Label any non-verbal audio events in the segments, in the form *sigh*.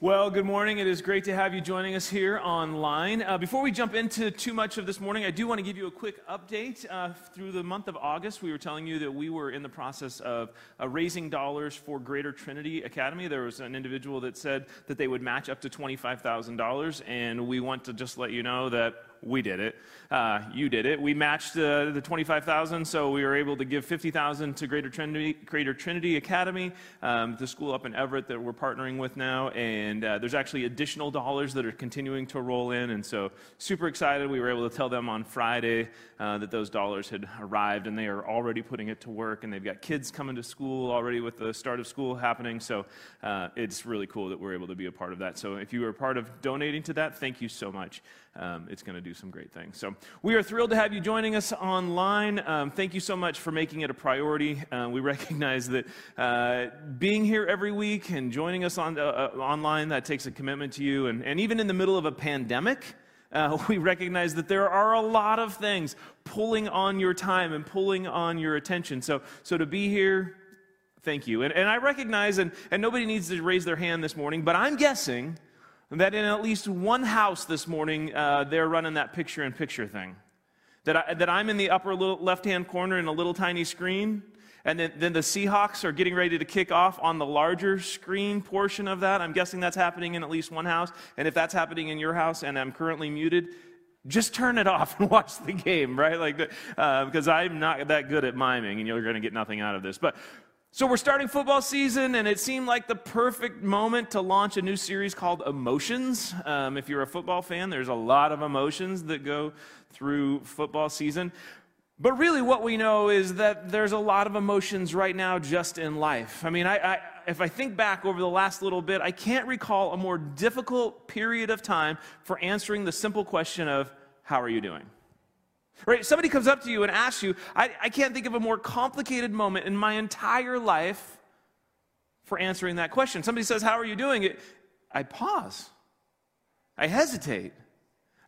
Well, good morning. It is great to have you joining us here online. Uh, before we jump into too much of this morning, I do want to give you a quick update. Uh, through the month of August, we were telling you that we were in the process of uh, raising dollars for Greater Trinity Academy. There was an individual that said that they would match up to $25,000, and we want to just let you know that we did it. Uh, you did it. We matched uh, the 25,000, so we were able to give 50,000 to Greater Trinity, Greater Trinity Academy, um, the school up in Everett that we're partnering with now. And uh, there's actually additional dollars that are continuing to roll in. And so, super excited. We were able to tell them on Friday uh, that those dollars had arrived, and they are already putting it to work. And they've got kids coming to school already with the start of school happening. So, uh, it's really cool that we're able to be a part of that. So, if you were part of donating to that, thank you so much. Um, it's going to do some great things. So, we are thrilled to have you joining us online. Um, thank you so much for making it a priority. Uh, we *laughs* recognize that uh, being here every week and joining us on, uh, uh online, that takes a commitment to you. And, and even in the middle of a pandemic, uh, *laughs* we recognize that there are a lot of things pulling on your time and pulling on your attention. So, so to be here, thank you. And, and I recognize, and, and nobody needs to raise their hand this morning, but I'm guessing that in at least one house this morning, uh, they're running that picture in picture thing. That, I, that I'm in the upper left hand corner in a little tiny screen, and then, then the Seahawks are getting ready to kick off on the larger screen portion of that. I'm guessing that's happening in at least one house. And if that's happening in your house and I'm currently muted, just turn it off *laughs* and watch the game, right? Like, uh, because I'm not that good at miming, and you're going to get nothing out of this. But so we're starting football season, and it seemed like the perfect moment to launch a new series called Emotions. Um, if you're a football fan, there's a lot of emotions that go through football season. But really, what we know is that there's a lot of emotions right now just in life. I mean, I, I, if I think back over the last little bit, I can't recall a more difficult period of time for answering the simple question of, How are you doing? Right? Somebody comes up to you and asks you, I, I can't think of a more complicated moment in my entire life for answering that question. Somebody says, How are you doing? It, I pause. I hesitate.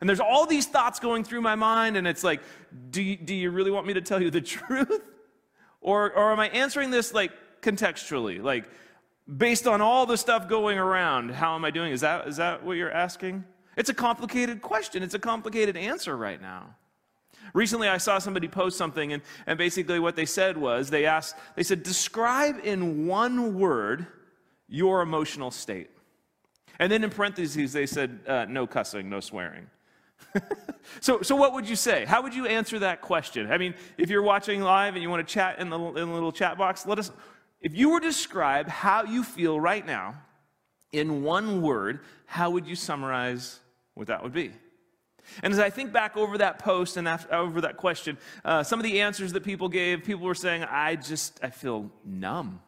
And there's all these thoughts going through my mind, and it's like, do you, do you really want me to tell you the *laughs* truth? Or, or am I answering this like contextually? Like, based on all the stuff going around, how am I doing? Is that, is that what you're asking? It's a complicated question. It's a complicated answer right now. Recently, I saw somebody post something, and, and basically what they said was they asked, they said, describe in one word your emotional state. And then in parentheses, they said, uh, no cussing, no swearing. *laughs* so, so what would you say? How would you answer that question? I mean, if you're watching live and you want to chat in the, in the little chat box, let us, if you were to describe how you feel right now in one word, how would you summarize what that would be? And as I think back over that post and after, over that question, uh, some of the answers that people gave, people were saying, I just, I feel numb.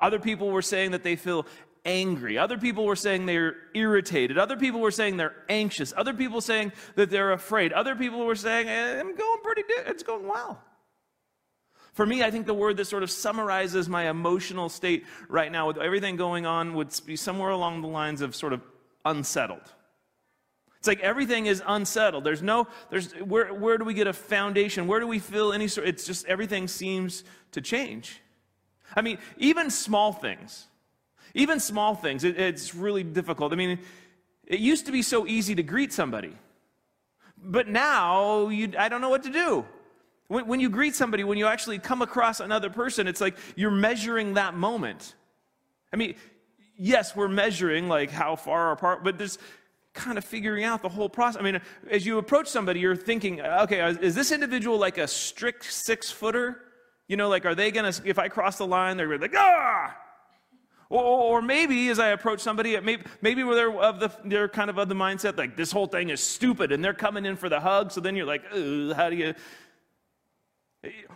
Other people were saying that they feel angry. Other people were saying they're irritated. Other people were saying they're anxious. Other people saying that they're afraid. Other people were saying, eh, I'm going pretty good. It's going well. For me, I think the word that sort of summarizes my emotional state right now with everything going on would be somewhere along the lines of sort of unsettled. It's like everything is unsettled. There's no, there's, where, where do we get a foundation? Where do we feel any sort, it's just everything seems to change. I mean, even small things, even small things, it, it's really difficult. I mean, it used to be so easy to greet somebody, but now you, I don't know what to do. When, when you greet somebody, when you actually come across another person, it's like you're measuring that moment. I mean, yes, we're measuring like how far apart, but there's kind of figuring out the whole process. I mean, as you approach somebody, you're thinking, okay, is this individual like a strict six footer? You know, like, are they going to, if I cross the line, they're gonna be like, ah! Or, or, maybe as I approach somebody, maybe, maybe they're, of the, they're kind of of the mindset, like, this whole thing is stupid, and they're coming in for the hug, so then you're like, how do you.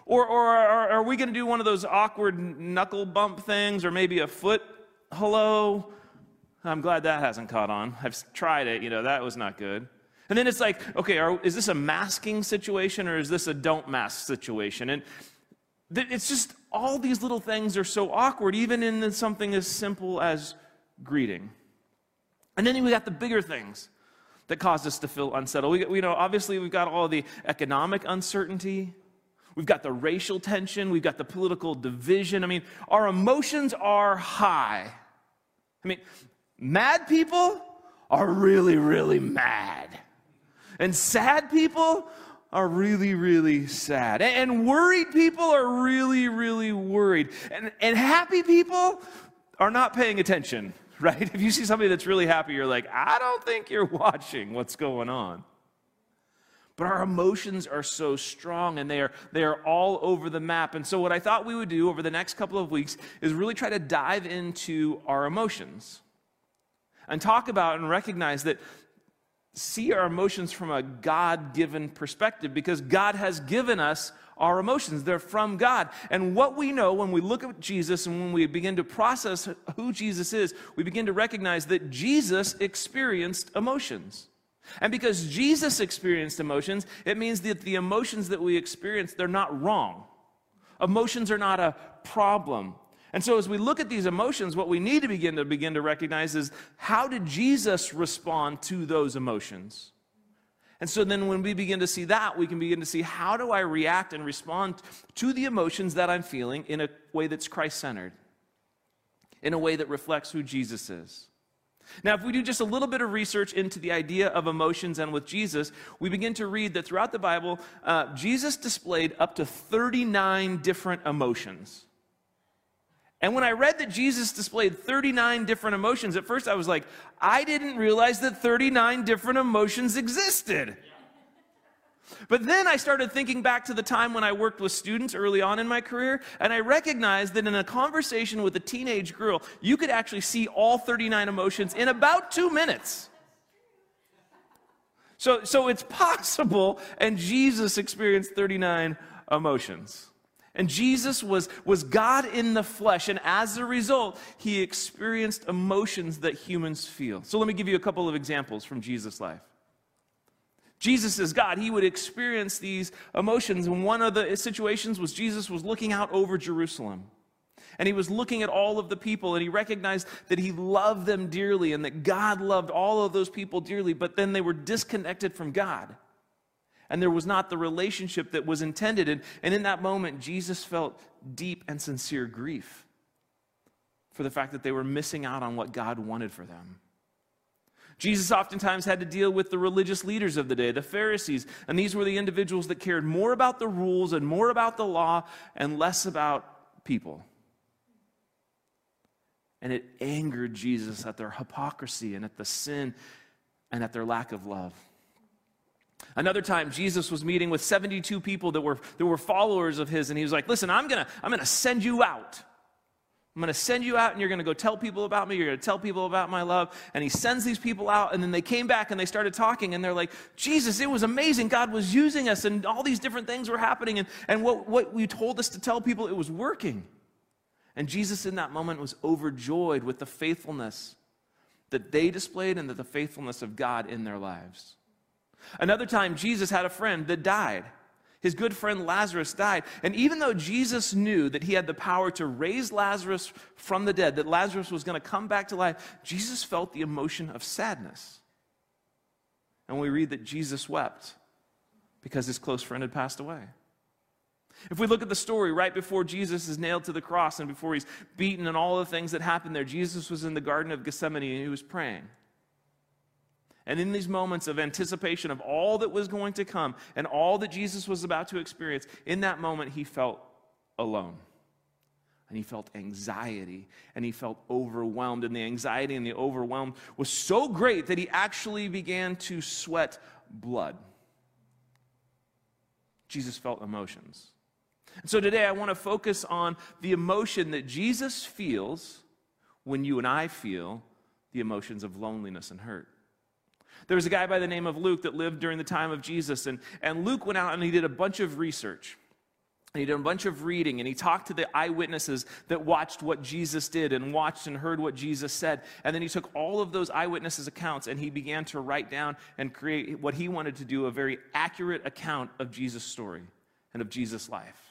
Or, or are, are we going to do one of those awkward knuckle bump things, or maybe a foot hello? I'm glad that hasn't caught on. I've tried it, you know, that was not good. And then it's like, okay, are, is this a masking situation or is this a don't mask situation? And th- it's just all these little things are so awkward, even in something as simple as greeting. And then we got the bigger things that cause us to feel unsettled. We, we know, obviously, we've got all the economic uncertainty. We've got the racial tension. We've got the political division. I mean, our emotions are high. I mean, Mad people are really, really mad. And sad people are really, really sad. And worried people are really, really worried. And, and happy people are not paying attention, *laughs* right? If you see somebody that's really happy, you're like, I don't think you're *laughs* watching what's going on. But our emotions are so strong and they are, they are all over the map. And so, what I thought we would do over the next couple of weeks is really try to dive into our emotions and talk about and recognize that see our emotions from a God given perspective because God has given us our emotions. They're from God. And what we know when we look at Jesus and when we begin to process who Jesus is, we begin to recognize that Jesus experienced emotions. And because Jesus experienced emotions, it means that the emotions that we experience, they're not wrong. Emotions are not a problem. And so as we look at these emotions, what we need to begin to begin to recognize is how did Jesus respond to those emotions? And so then when we begin to see that, we can begin to see how do I react and respond to the emotions that I'm feeling in a way that's Christ-centered, in a way that reflects who Jesus is. Now, if we do just a little bit of research into the idea of emotions and with Jesus, we begin to read that throughout the Bible, uh, Jesus displayed up to 39 different emotions. And when I read that Jesus displayed 39 different emotions, at first I was like, I didn't realize that 39 different emotions existed. But then I started thinking back to the time when I worked with students early on in my career, and I recognized that in a conversation with a teenage girl, you could actually see all 39 emotions in about two minutes. So, so it's possible, and Jesus experienced 39 emotions. And Jesus was, was God in the flesh, and as a result, he experienced emotions that humans feel. So let me give you a couple of examples from Jesus' life. Jesus is God. He would experience these emotions. And one of the situations was Jesus was looking out over Jerusalem. And he was looking at all of the people and he recognized that he loved them dearly and that God loved all of those people dearly, but then they were disconnected from God. And there was not the relationship that was intended. And, and in that moment, Jesus felt deep and sincere grief for the fact that they were missing out on what God wanted for them. Jesus oftentimes had to deal with the religious leaders of the day, the Pharisees, and these were the individuals that cared more about the rules and more about the law and less about people. And it angered Jesus at their hypocrisy and at the sin and at their lack of love. Another time, Jesus was meeting with 72 people that were, that were followers of his, and he was like, Listen, I'm going to I'm going to send you out. I'm going to send you out and you're going to go tell people about me. You're going to tell people about my love. And he sends these people out. And then they came back and they started talking. And they're like, Jesus, it was amazing. God was using us and all these different things were happening. And, and what, what you told us to tell people, it was working. And Jesus in that moment was overjoyed with the faithfulness that they displayed and that the faithfulness of God in their lives. Another time, Jesus had a friend that died. His good friend Lazarus died. And even though Jesus knew that he had the power to raise Lazarus from the dead, that Lazarus was going to come back to life, Jesus felt the emotion of sadness. And we read that Jesus wept because his close friend had passed away. If we look at the story right before Jesus is nailed to the cross and before he's beaten and all the things that happened there, Jesus was in the Garden of Gethsemane and he was praying. And in these moments of anticipation of all that was going to come and all that Jesus was about to experience, in that moment, he felt alone. And he felt anxiety and he felt overwhelmed. And the anxiety and the overwhelm was so great that he actually began to sweat blood. Jesus felt emotions. And so today I want to focus on the emotion that Jesus feels when you and I feel the emotions of loneliness and hurt. There was a guy by the name of Luke that lived during the time of Jesus, and, and Luke went out and he did a bunch of research. And he did a bunch of reading, and he talked to the eyewitnesses that watched what Jesus did and watched and heard what Jesus said. And then he took all of those eyewitnesses' accounts and he began to write down and create what he wanted to do a very accurate account of Jesus' story and of Jesus' life.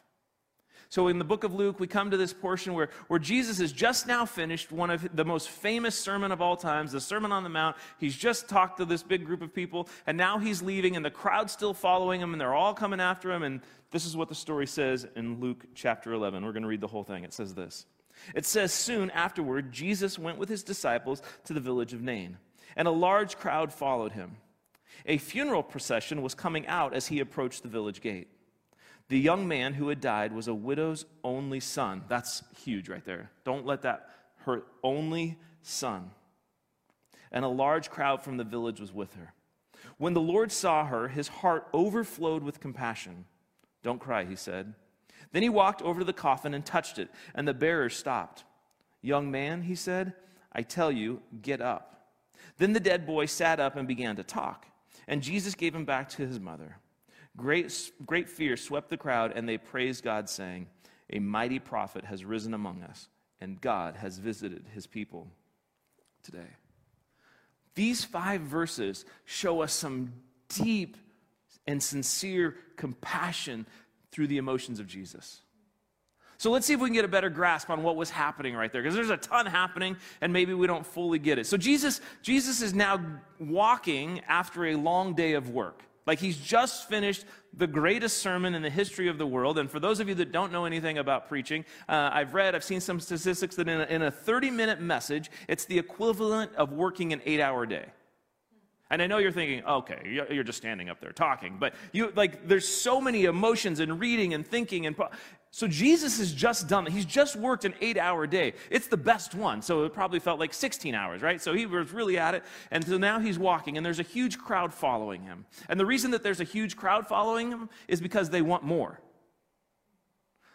So in the book of Luke, we come to this portion where, where Jesus has just now finished one of the most famous sermon of all times, the Sermon on the Mount. He's just talked to this big group of people, and now he's leaving, and the crowd's still following him, and they're all coming after him. And this is what the story says in Luke chapter 11. We're going to read the whole thing. It says this It says, Soon afterward, Jesus went with his disciples to the village of Nain, and a large crowd followed him. A funeral procession was coming out as he approached the village gate. The young man who had died was a widow's only son. That's huge right there. Don't let that hurt. Only son. And a large crowd from the village was with her. When the Lord saw her, his heart overflowed with compassion. Don't cry, he said. Then he walked over to the coffin and touched it, and the bearer stopped. Young man, he said, I tell you, get up. Then the dead boy sat up and began to talk, and Jesus gave him back to his mother. Great, great fear swept the crowd, and they praised God, saying, A mighty prophet has risen among us, and God has visited his people today. These five verses show us some deep and sincere compassion through the emotions of Jesus. So let's see if we can get a better grasp on what was happening right there because there's a ton happening and maybe we don't fully get it. So Jesus Jesus is now walking after a long day of work. Like he's just finished the greatest sermon in the history of the world. And for those of you that don't know anything about preaching, uh, I've read, I've seen some statistics that in a, in a 30 minute message, it's the equivalent of working an eight hour day. And I know you're thinking, okay, you're just standing up there talking, but you like there's so many emotions and reading and thinking and so Jesus has just done He's just worked an 8-hour day. It's the best one. So it probably felt like 16 hours, right? So he was really at it. And so now he's walking and there's a huge crowd following him. And the reason that there's a huge crowd following him is because they want more.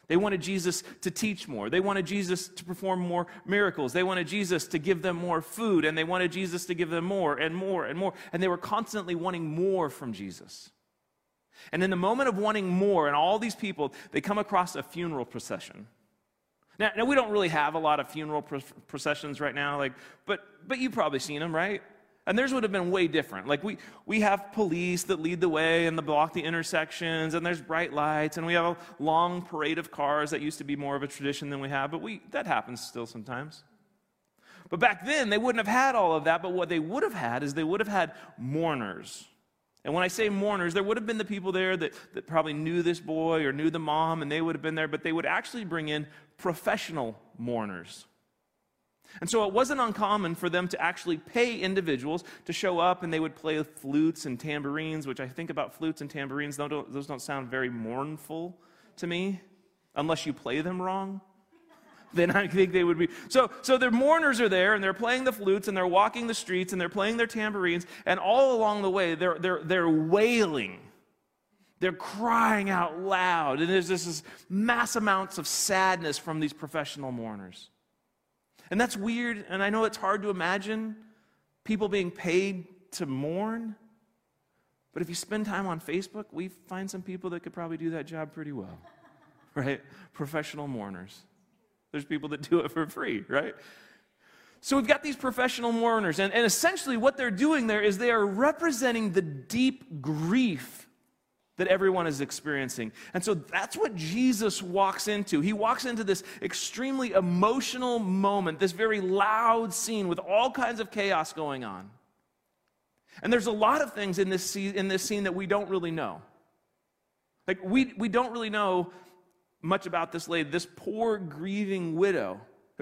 They wanted Jesus to teach more. They wanted Jesus to perform more miracles. They wanted Jesus to give them more food, and they wanted Jesus to give them more and more and more. And they were constantly wanting more from Jesus. And in the moment of wanting more, and all these people, they come across a funeral procession. Now, now we don't really have a lot of funeral processions right now, like, but, but you've probably seen them, right? And theirs would have been way different. Like we, we have police that lead the way and the block the intersections, and there's bright lights, and we have a long parade of cars that used to be more of a tradition than we have, but we, that happens still sometimes. But back then, they wouldn't have had all of that, but what they would have had is they would have had mourners. And when I say mourners, there would have been the people there that, that probably knew this boy or knew the mom, and they would have been there, but they would actually bring in professional mourners. And so it wasn't uncommon for them to actually pay individuals to show up and they would play flutes and tambourines, which I think about flutes and tambourines, those don't, those don't sound very mournful to me, unless you play them wrong. *laughs* Then I think they would be. So, so their mourners are there and they're playing the flutes and they're walking the streets and they're playing their tambourines, and all along the way they're, they're, they're wailing. They're crying out loud, and there's this mass amounts of sadness from these professional mourners. And that's weird, and I know it's hard to imagine people being paid to mourn. But if you spend time on Facebook, we find some people that could probably do that job pretty well, *laughs* right? Professional mourners. There's people that do it for free, right? So we've got these professional mourners, and, and essentially what they're doing there is they are representing the deep grief that everyone is experiencing. And so that's what Jesus walks into. He walks into this extremely emotional moment, this very loud scene with all kinds of chaos going on. And there's a lot of things in this scene, in this scene that we don't really know. Like, we, we don't really know much about this lady, this poor grieving widow.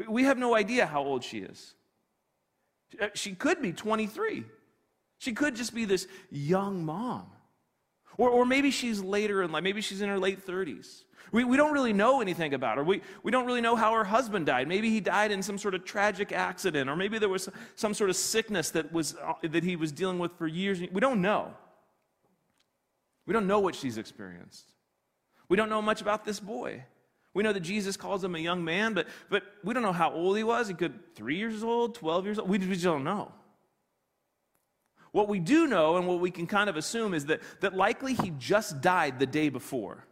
We have no idea how old she is. She could be 23. She could just be this young mom. Or, or maybe she's later in life, maybe she's in her late 30s. We, we don't really know anything about her. We, we don't really know how her husband died. Maybe he died in some sort of tragic accident, or maybe there was some sort of sickness that, was, uh, that he was dealing with for years. We don't know. We don't know what she's experienced. We don't know much about this boy. We know that Jesus calls him a young man, but, but we don't know how old he was. He could three years old, 12 years old. We, we just don't know. What we do know and what we can kind of assume is that, that likely he just died the day before.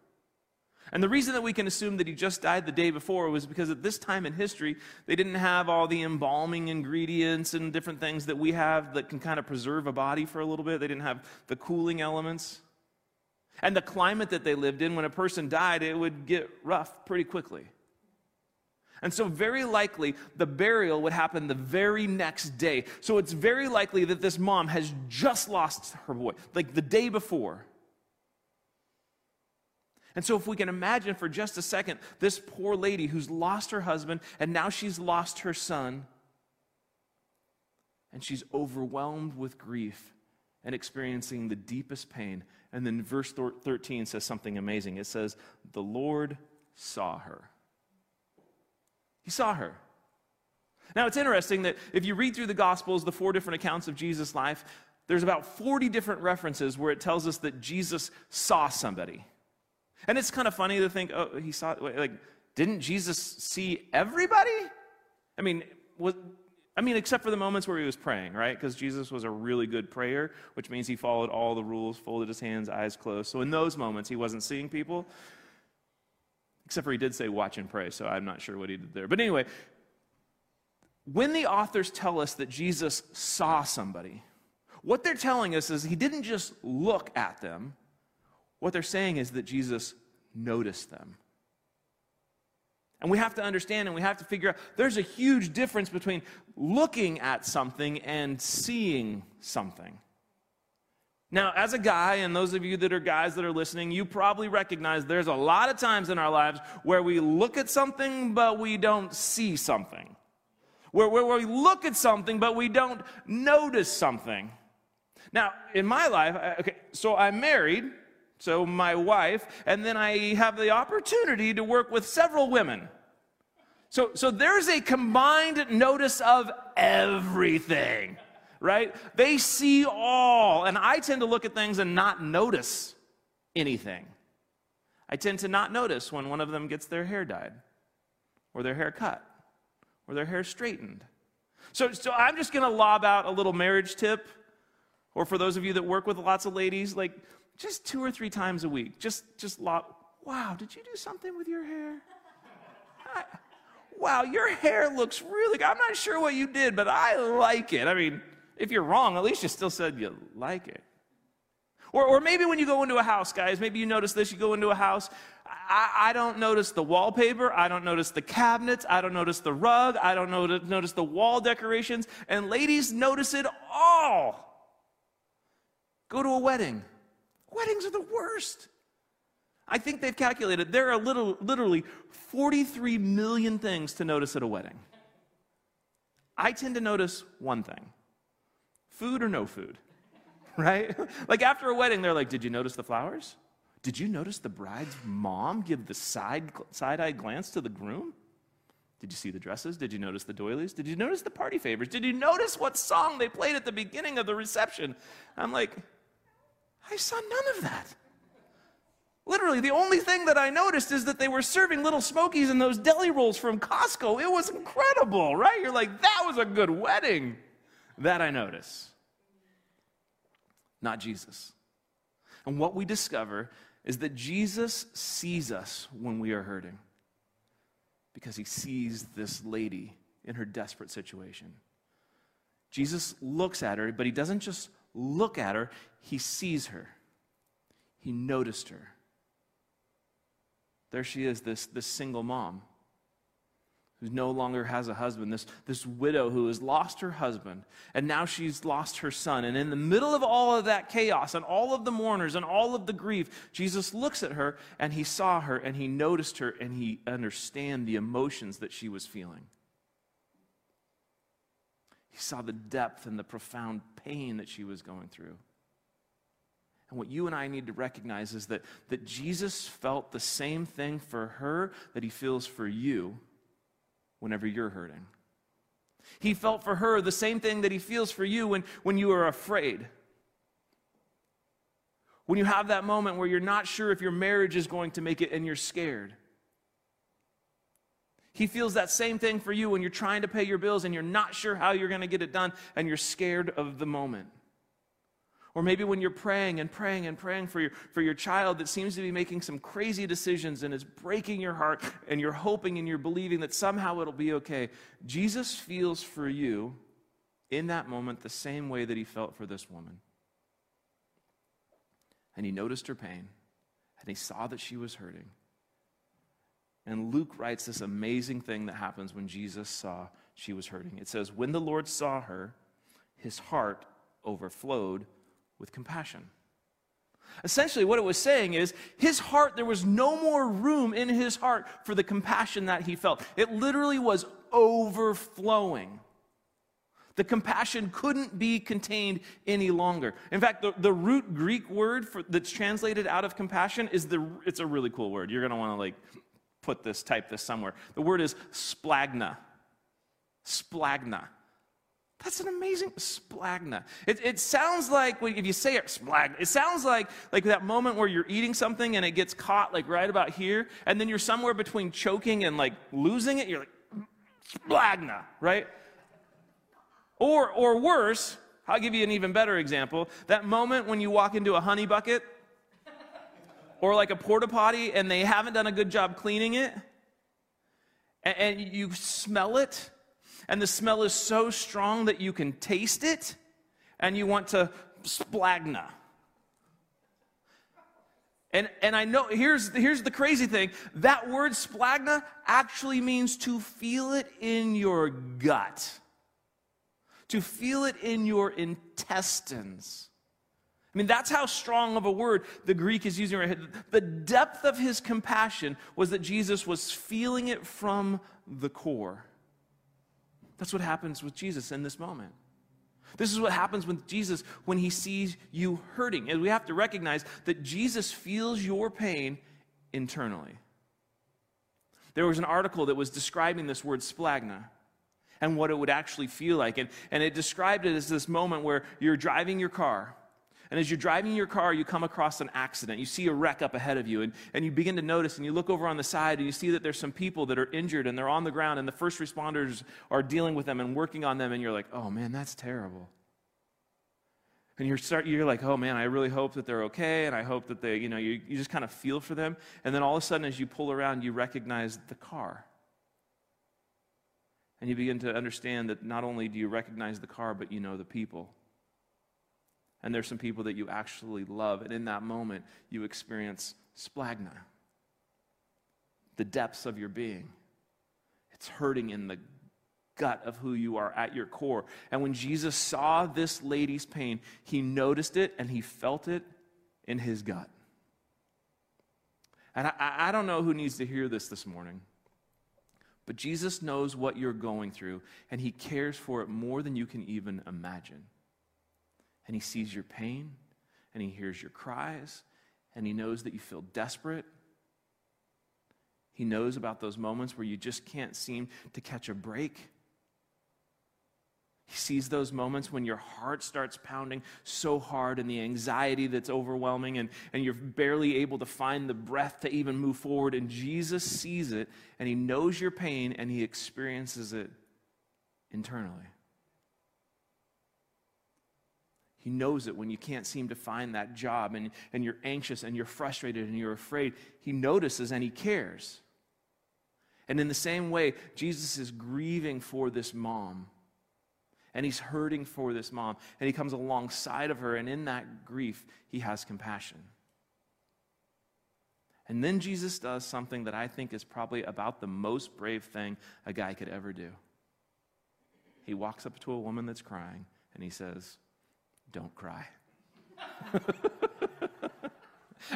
And the reason that we can assume that he just died the day before was because at this time in history, they didn't have all the embalming ingredients and different things that we have that can kind of preserve a body for a little bit. They didn't have the cooling elements. And the climate that they lived in, when a person died, it would get rough pretty quickly. And so, very likely, the burial would happen the very next day. So, it's very likely that this mom has just lost her boy, like the day before. And so, if we can imagine for just a second this poor lady who's lost her husband and now she's lost her son, and she's overwhelmed with grief and experiencing the deepest pain. And then verse 13 says something amazing. It says, The Lord saw her. He saw her. Now, it's interesting that if you read through the Gospels, the four different accounts of Jesus' life, there's about 40 different references where it tells us that Jesus saw somebody. And it's kind of funny to think, oh, he saw, like, didn't Jesus see everybody? I mean, was, I mean, except for the moments where he was praying, right? Because Jesus was a really good prayer, which means he followed all the rules, folded his hands, eyes closed. So in those moments, he wasn't seeing people. Except for he did say, watch and pray, so I'm not sure what he did there. But anyway, when the authors tell us that Jesus saw somebody, what they're telling us is he didn't just look at them. What they're saying is that Jesus noticed them. And we have to understand and we have to figure out there's a huge difference between looking at something and seeing something. Now, as a guy, and those of you that are guys that are listening, you probably recognize there's a lot of times in our lives where we look at something, but we don't see something. Where, where, where we look at something, but we don't notice something. Now, in my life, okay, so I'm married, so my wife, and then I have the opportunity to work with several women. So, so there's a combined notice of everything right? They see all. And I tend to look at things and not notice anything. I tend to not notice when one of them gets their hair dyed, or their hair cut, or their hair straightened. So, so I'm just going to lob out a little marriage tip, or for those of you that work with lots of ladies, like just two or three times a week, just just lob. Wow, did you do something with your hair? *laughs* I, wow, your hair looks really good. I'm not sure what you did, but I like it. I mean, if you're wrong, at least you still said you like it. Or, or maybe when you go into a house, guys, maybe you notice this. You go into a house, I, I, don't notice the wallpaper, I don't notice the cabinets, I don't notice the rug, I don't notice, notice the wall decorations, and ladies notice it all. Go to a wedding. Weddings are the worst. I think they've calculated there are little, literally 43 million things to notice at a wedding. I tend to notice one thing Food or no food? *laughs* Right? like after a wedding, they're like, Did you notice the flowers? Did you notice the bride's mom give the side side eyed glance to the groom? Did you see the dresses? Did you notice the doilies? Did you notice the party favors? Did you notice what song they played at the beginning of the reception? I'm like, I saw none of that. Literally, the only thing that I noticed is that they were serving little smokies in those deli rolls from Costco. It was incredible, right? You're like, that was a good wedding. That I notice. Not Jesus. And what we discover is that Jesus sees us when we are hurting because he sees this lady in her desperate situation. Jesus looks at her, but he doesn't just look at her, he sees her. He noticed her. There she is, this, this single mom who no longer has a husband, this, this widow who has lost her husband, and now she's lost her son. And in the middle of all of that chaos and all of the mourners and all of the grief, Jesus looks at her and he saw her and he noticed her and he understand the emotions that she was feeling. He saw the depth and the profound pain that she was going through. And what you and I need to recognize is that, that Jesus felt the same thing for her that he feels for you whenever you're hurting. He felt for her the same thing that he feels for you when, when you are afraid. When you have that moment where you're not sure if your marriage is going to make it and you're scared. He feels that same thing for you when you're trying to pay your bills and you're not sure how you're going to get it done and you're scared of the moment. Or maybe when you're praying and praying and praying for your, for your child that seems to be making some crazy decisions and is breaking your heart, and you're hoping and you're believing that somehow it'll be okay. Jesus feels for you in that moment the same way that he felt for this woman. And he noticed her pain, and he saw that she was hurting. And Luke writes this amazing thing that happens when Jesus saw she was hurting. It says, When the Lord saw her, his heart overflowed with compassion. Essentially, what it was saying is his heart, there was no more room in his heart for the compassion that he felt. It literally was overflowing. The compassion couldn't be contained any longer. In fact, the, the root Greek word for, that's translated out of compassion is the, it's a really cool word. You're going to want to like put this, type this somewhere. The word is splagna. Splagna. That's an amazing splagna. It, it sounds like if you say it, splagna, it sounds like like that moment where you're eating something and it gets caught like right about here, and then you're somewhere between choking and like losing it. You're like splagna, right? Or, or worse, I'll give you an even better example. That moment when you walk into a honey bucket or like a porta potty and they haven't done a good job cleaning it, and, and you smell it, and the smell is so strong that you can taste it, and you want to splagna. And, and I know, here's, here's the crazy thing that word splagna actually means to feel it in your gut to feel it in your intestines. I mean, that's how strong of a word the Greek is using right here. The depth of his compassion was that Jesus was feeling it from the core. That's what happens with Jesus in this moment. This is what happens with Jesus when he sees you hurting. And we have to recognize that Jesus feels your pain internally. There was an article that was describing this word splagna and what it would actually feel like. And, and it described it as this moment where you're driving your car. And as you're driving your car, you come across an accident. You see a wreck up ahead of you, and, and you begin to notice, and you look over on the side, and you see that there's some people that are injured, and they're on the ground, and the first responders are dealing with them and working on them, and you're like, oh man, that's terrible. And you're, start, you're like, oh man, I really hope that they're okay, and I hope that they, you know, you, you just kind of feel for them. And then all of a sudden, as you pull around, you recognize the car. And you begin to understand that not only do you recognize the car, but you know the people. And there's some people that you actually love. And in that moment, you experience splagna, the depths of your being. It's hurting in the gut of who you are at your core. And when Jesus saw this lady's pain, he noticed it and he felt it in his gut. And I, I don't know who needs to hear this this morning. But Jesus knows what you're going through, and He cares for it more than you can even imagine. And He sees your pain, and He hears your cries, and He knows that you feel desperate. He knows about those moments where you just can't seem to catch a break. He sees those moments when your heart starts pounding so hard and the anxiety that's overwhelming, and, and you're barely able to find the breath to even move forward. And Jesus sees it, and He knows your pain, and He experiences it internally. He knows it when you can't seem to find that job, and, and you're anxious, and you're frustrated, and you're afraid. He notices and He cares. And in the same way, Jesus is grieving for this mom and he's hurting for this mom. And he comes alongside of her, and in that grief, he has compassion. And then Jesus does something that I think is probably about the most brave thing a guy could ever do. He walks up to a woman that's crying and he says, Don't cry. *laughs*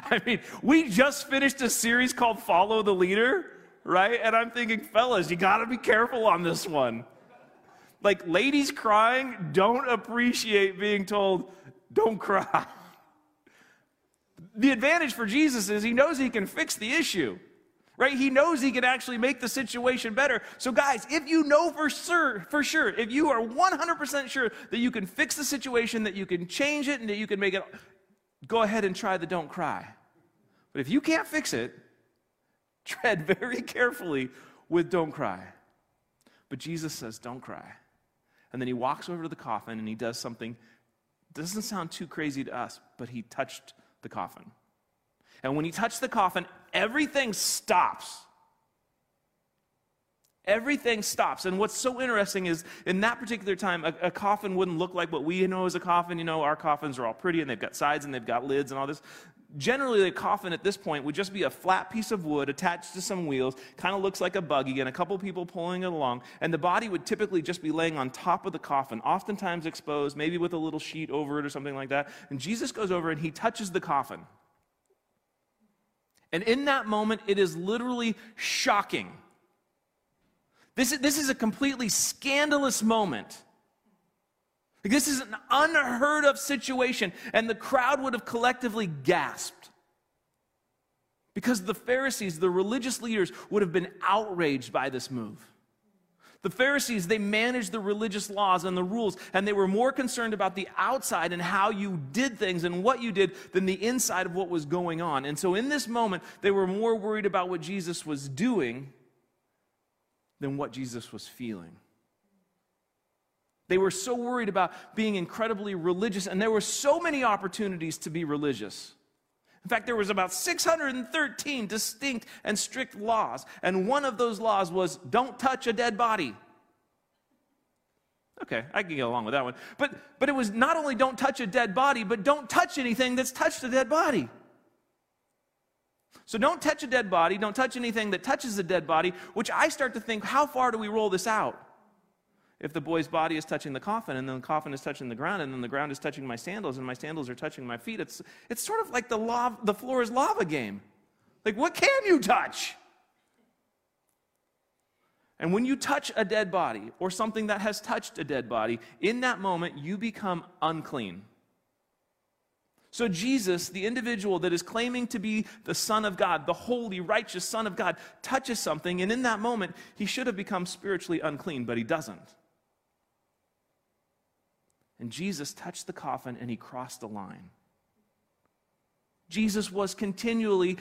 I mean, we just finished a series called Follow the Leader, right? And I'm thinking, fellas, you got to be careful on this one. Like ladies crying don't appreciate being told, don't cry. The advantage for Jesus is he knows he can fix the issue, right? He knows he can actually make the situation better. So, guys, if you know for sure, for sure, if you are 100% sure that you can fix the situation, that you can change it, and that you can make it, go ahead and try the don't cry. But if you can't fix it, *laughs* tread very carefully with don't cry. But Jesus says, don't cry. And then he walks over to the coffin and he does something doesn't sound too crazy to us, but he touched the coffin. And when he touched the coffin, everything stops. Everything stops. And what's so interesting is in that particular time, a, a, coffin wouldn't look like what we know as a coffin. You know, our coffins are all pretty and they've got sides and they've got lids and all this. generally, the coffin at this point would just be a flat piece of wood attached to some wheels, kind of looks like a buggy, and a couple people pulling it along. And the body would typically just be laying on top of the coffin, oftentimes exposed, maybe with a little sheet over it or something like that. And Jesus goes over and he touches the coffin. And in that moment, it is literally shocking. This is, this is a completely scandalous moment. Like, this is an unheard of situation, and the crowd would have collectively gasped. Because the Pharisees, the religious leaders, would have been outraged by this move. The Pharisees, they managed the religious laws and the rules, and they were more concerned about the outside and how you did things and what you did than the inside of what was going on. And so in this moment, they were more worried about what Jesus was doing than what Jesus was feeling. They were so worried about being incredibly religious, and there were so many opportunities to be religious. In fact, there was about 613 distinct and strict laws, and one of those laws was don't touch a dead body. Okay, I can get along with that one. But, but it was not only don't touch a dead body, but don't touch anything that's touched a dead body. So don't touch a dead body, don't touch anything that touches a dead body, which I start to think, how far do we roll this out? If the boy's body is touching the coffin and then the coffin is touching the ground and then the ground is touching my sandals and my sandals are touching my feet it's, it's sort of like the, lava, the floor is lava game. Like what can you touch? And when you touch a dead body or something that has touched a dead body in that moment you become unclean. So, Jesus, the individual that is claiming to be the Son of God, the holy, righteous Son of God, touches something, and in that moment, he should have become spiritually unclean, but he doesn't. And Jesus touched the coffin and he crossed the line. Jesus was continually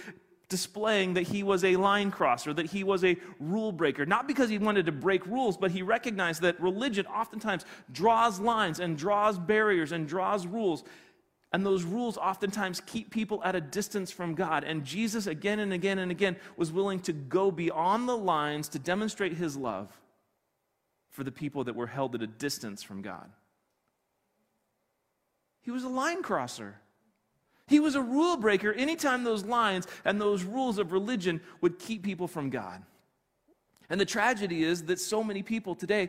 displaying that he was a line crosser, that he was a rule breaker. Not because he wanted to break rules, but he recognized that religion oftentimes draws lines and draws barriers and draws rules. And those rules oftentimes keep people at a distance from God. And Jesus, again and again and again, was willing to go beyond the lines to demonstrate his love for the people that were held at a distance from God. He was a line crosser. He was a rule breaker anytime those lines and those rules of religion would keep people from God. And the tragedy is that so many people today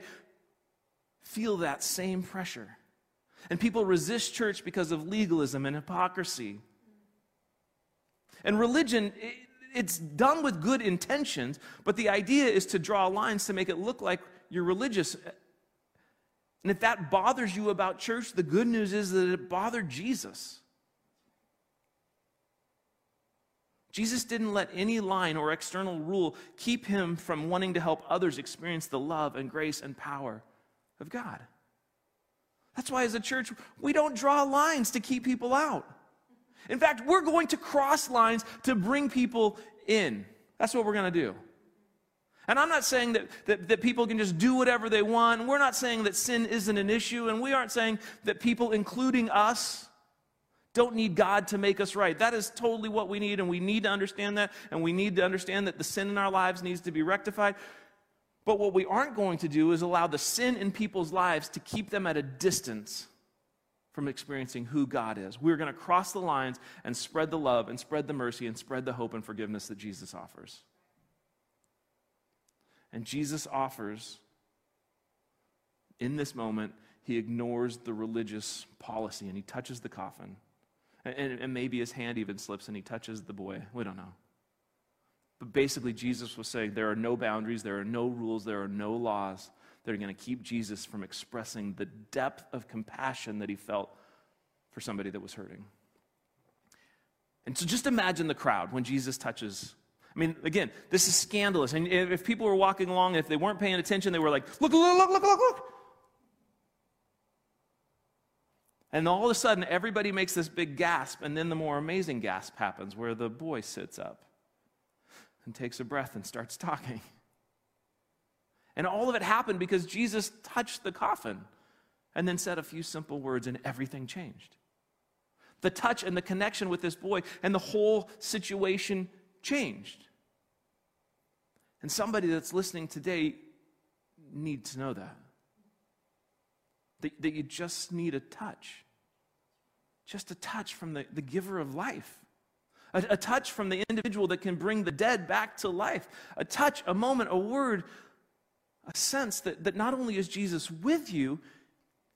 feel that same pressure. And people resist church because of legalism and hypocrisy. And religion, it's done with good intentions, but the idea is to draw lines to make it look like you're religious and if that bothers you about church, the good news is that it bothered Jesus. Jesus didn't let any line or external rule keep him from wanting to help others experience the love and grace and power of God. That's why, as a church, we don't draw lines to keep people out. In fact, we're going to cross lines to bring people in. That's what we're going to do. And I'm not saying that, that, that, people can just do whatever they want. We're not saying that sin isn't an issue. And we aren't saying that people, including us, don't need God to make us right. That is totally what we need. And we need to understand that. And we need to understand that the sin in our lives needs to be rectified. But what we aren't going to do is allow the sin in people's lives to keep them at a distance from experiencing who God is. We're going to cross the lines and spread the love and spread the mercy and spread the hope and forgiveness that Jesus offers. And Jesus offers, in this moment, he ignores the religious policy and he touches the coffin. And, and, maybe his hand even slips and he touches the boy. We don't know. But basically, Jesus was saying there are no boundaries, there are no rules, there are no laws that are going to keep Jesus from expressing the depth of compassion that he felt for somebody that was hurting. And so just imagine the crowd when Jesus touches I mean, again, this is scandalous. And if people were walking along, if they weren't paying attention, they were like, look, look, look, look, look, look. And all of a sudden, everybody makes this big gasp, and then the more amazing gasp happens where the boy sits up and takes a breath and starts talking. And all of it happened because Jesus touched the coffin and then said a few simple words, and everything changed. The touch and the connection with this boy and the whole situation changed. And somebody that's listening today needs to know that. that. That you just need a touch. Just a touch from the, the giver of life. A, a, touch from the individual that can bring the dead back to life. A touch, a moment, a word, a sense that, that not only is Jesus with you,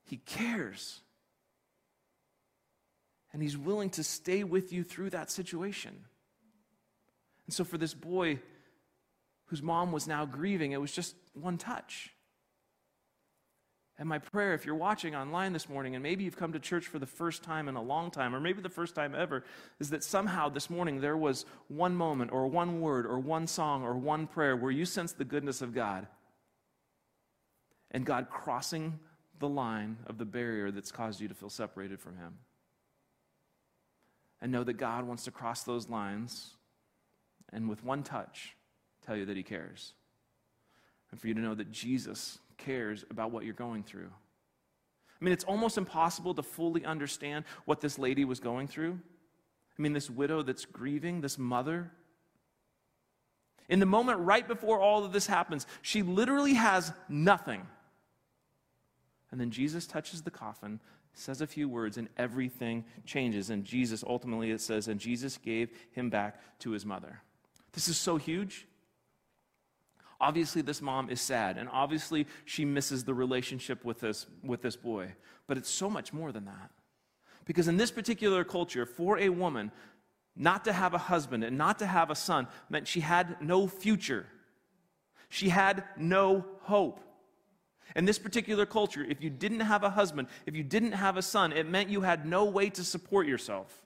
he cares. And he's willing to stay with you through that situation. And so for this boy whose mom was now grieving, it was just one touch. And my prayer, if you're watching online this morning, and maybe you've come to church for the first time in a long time, or maybe the first time ever, is that somehow this morning there was one moment, or one word, or one song, or one prayer where you sense the goodness of God. And God crossing the line of the barrier that's caused you to feel separated from Him. And know that God wants to cross those lines and with one touch tell you that He cares. And for you to know that Jesus cares about what you're going through. I mean, it's almost impossible to fully understand what this lady was going through. I mean, this widow that's grieving, this mother. In the moment right before all of this happens, she literally has nothing. And then Jesus touches the coffin, says a few words, and everything changes. And Jesus, ultimately, it says, and Jesus gave him back to his mother. This is so huge. Obviously, this mom is sad, and obviously, she misses the relationship with this, with this boy. But it's so much more than that. Because in this particular culture, for a woman, not to have a husband and not to have a son meant she had no future. She had no hope. In this particular culture, if you didn't have a husband, if you didn't have a son, it meant you had no way to support yourself.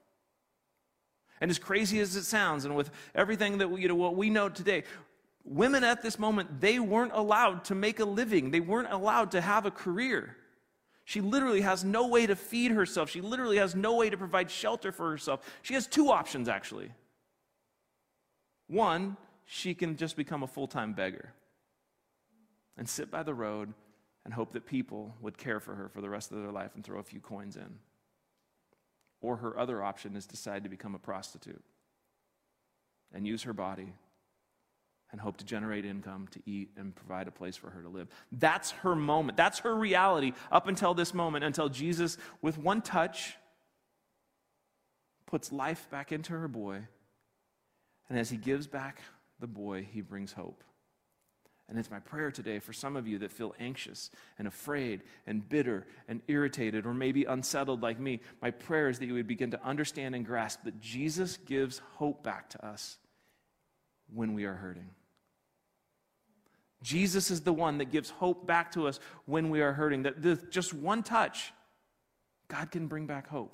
And as crazy as it sounds, and with everything that we, you know, what we know today, women at this moment, they weren't allowed to make a living. They weren't allowed to have a career. She literally has no way to feed herself. She literally has no way to provide shelter for herself. She has two options, actually. One, she can just become a full time beggar and sit by the road and hope that people would care for her for the rest of their life and throw a few coins in. Or her other option is decide to become a prostitute and use her body and hope to generate income to eat and provide a place for her to live. That's her moment. That's her reality up until this moment, until Jesus, with one touch, puts life back into her boy. And as he gives back the boy, he brings hope. And it's my prayer today for some of you that feel anxious and afraid and bitter and irritated or maybe unsettled like me. My prayer is that you would begin to understand and grasp that Jesus gives hope back to us when we are hurting. Jesus is the one that gives hope back to us when we are hurting. That just one touch, God can bring back hope.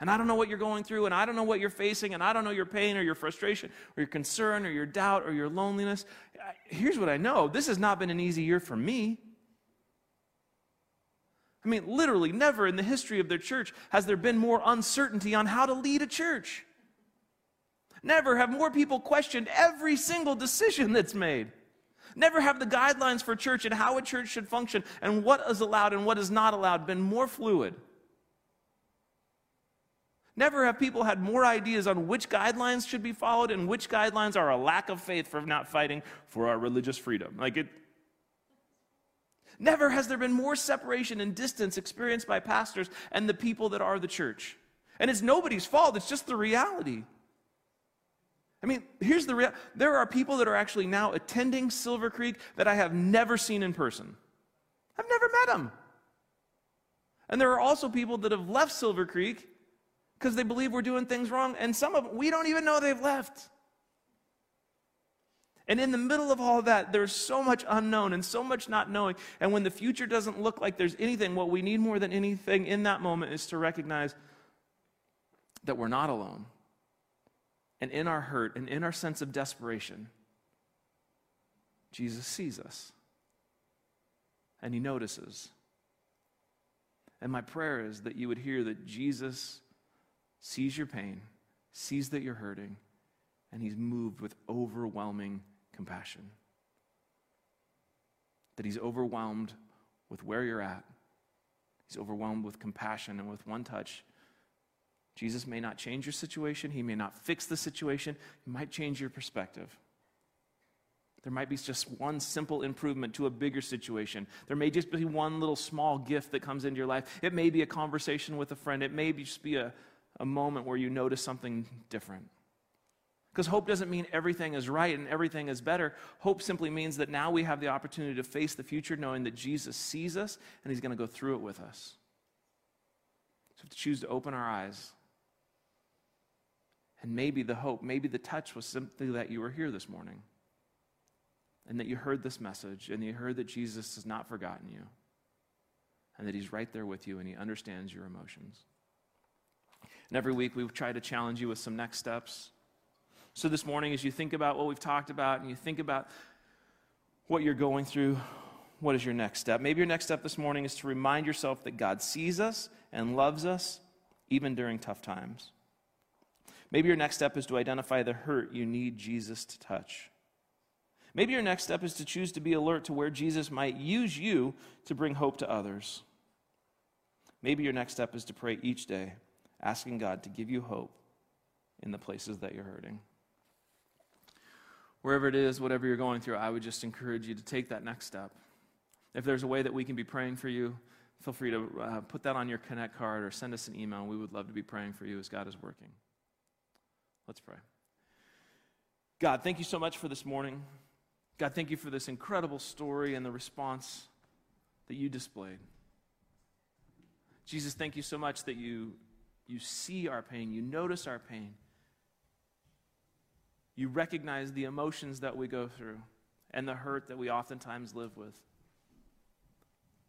And I don't know what you're going through, and I don't know what you're facing, and I don't know your pain or your frustration or your concern or your doubt or your loneliness. Here's what I know this has not been an easy year for me. I mean, literally, never in the history of their church has there been more uncertainty on how to lead a church. Never have more people questioned every single decision that's made. Never have the guidelines for church and how a church should function and what is allowed and what is not allowed been more fluid. Never have people had more ideas on which guidelines should be followed and which guidelines are a lack of faith for not fighting for our religious freedom. Like it. Never has there been more separation and distance experienced by pastors and the people that are the church. And it's nobody's fault, it's just the reality. I mean, here's the real there are people that are actually now attending Silver Creek that I have never seen in person. I've never met them. And there are also people that have left Silver Creek because they believe we're doing things wrong. And some of them, we don't even know they've left. And in the middle of all that, there's so much unknown and so much not knowing. And when the future doesn't look like there's anything, what we need more than anything in that moment is to recognize that we're not alone. And in our hurt and in our sense of desperation, Jesus sees us and he notices. And my prayer is that you would hear that Jesus sees your pain, sees that you're hurting, and he's moved with overwhelming compassion. That he's overwhelmed with where you're at. He's overwhelmed with compassion, and with one touch, Jesus may not change your situation, he may not fix the situation, he might change your perspective. There might be just one simple improvement to a bigger situation. There may just be one little small gift that comes into your life. It may be a conversation with a friend. It may be just be a, a moment where you notice something different. Because hope doesn't mean everything is right and everything is better. Hope simply means that now we have the opportunity to face the future knowing that Jesus sees us and he's going to go through it with us. So we have to choose to open our eyes. And maybe the hope, maybe the touch was simply that you were here this morning and that you heard this message and you heard that Jesus has not forgotten you and that he's right there with you and he understands your emotions. And every week we try to challenge you with some next steps. So this morning, as you think about what we've talked about and you think about what you're going through, what is your next step? Maybe your next step this morning is to remind yourself that God sees us and loves us even during tough times. Maybe your next step is to identify the hurt you need Jesus to touch. Maybe your next step is to choose to be alert to where Jesus might use you to bring hope to others. Maybe your next step is to pray each day, asking God to give you hope in the places that you're hurting. Wherever it is, whatever you're going through, I would just encourage you to take that next step. If there's a way that we can be praying for you, feel free to uh, put that on your Connect card or send us an email. We would love to be praying for you as God is working. Let's pray. God, thank you so much for this morning. God, thank you for this incredible story and the response that you displayed. Jesus, thank you so much that you, you see our pain, you notice our pain, you recognize the emotions that we go through and the hurt that we oftentimes live with.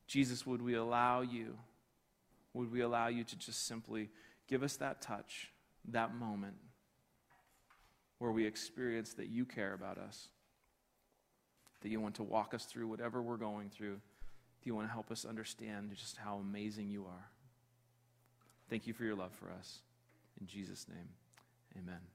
Jesus, would we allow you, would we allow you to just simply give us that touch, that moment where we experience that you care about us, that you want to walk us through whatever we're going through, that you want to help us understand just how amazing you are. Thank you for your love for us. In Jesus' name, amen.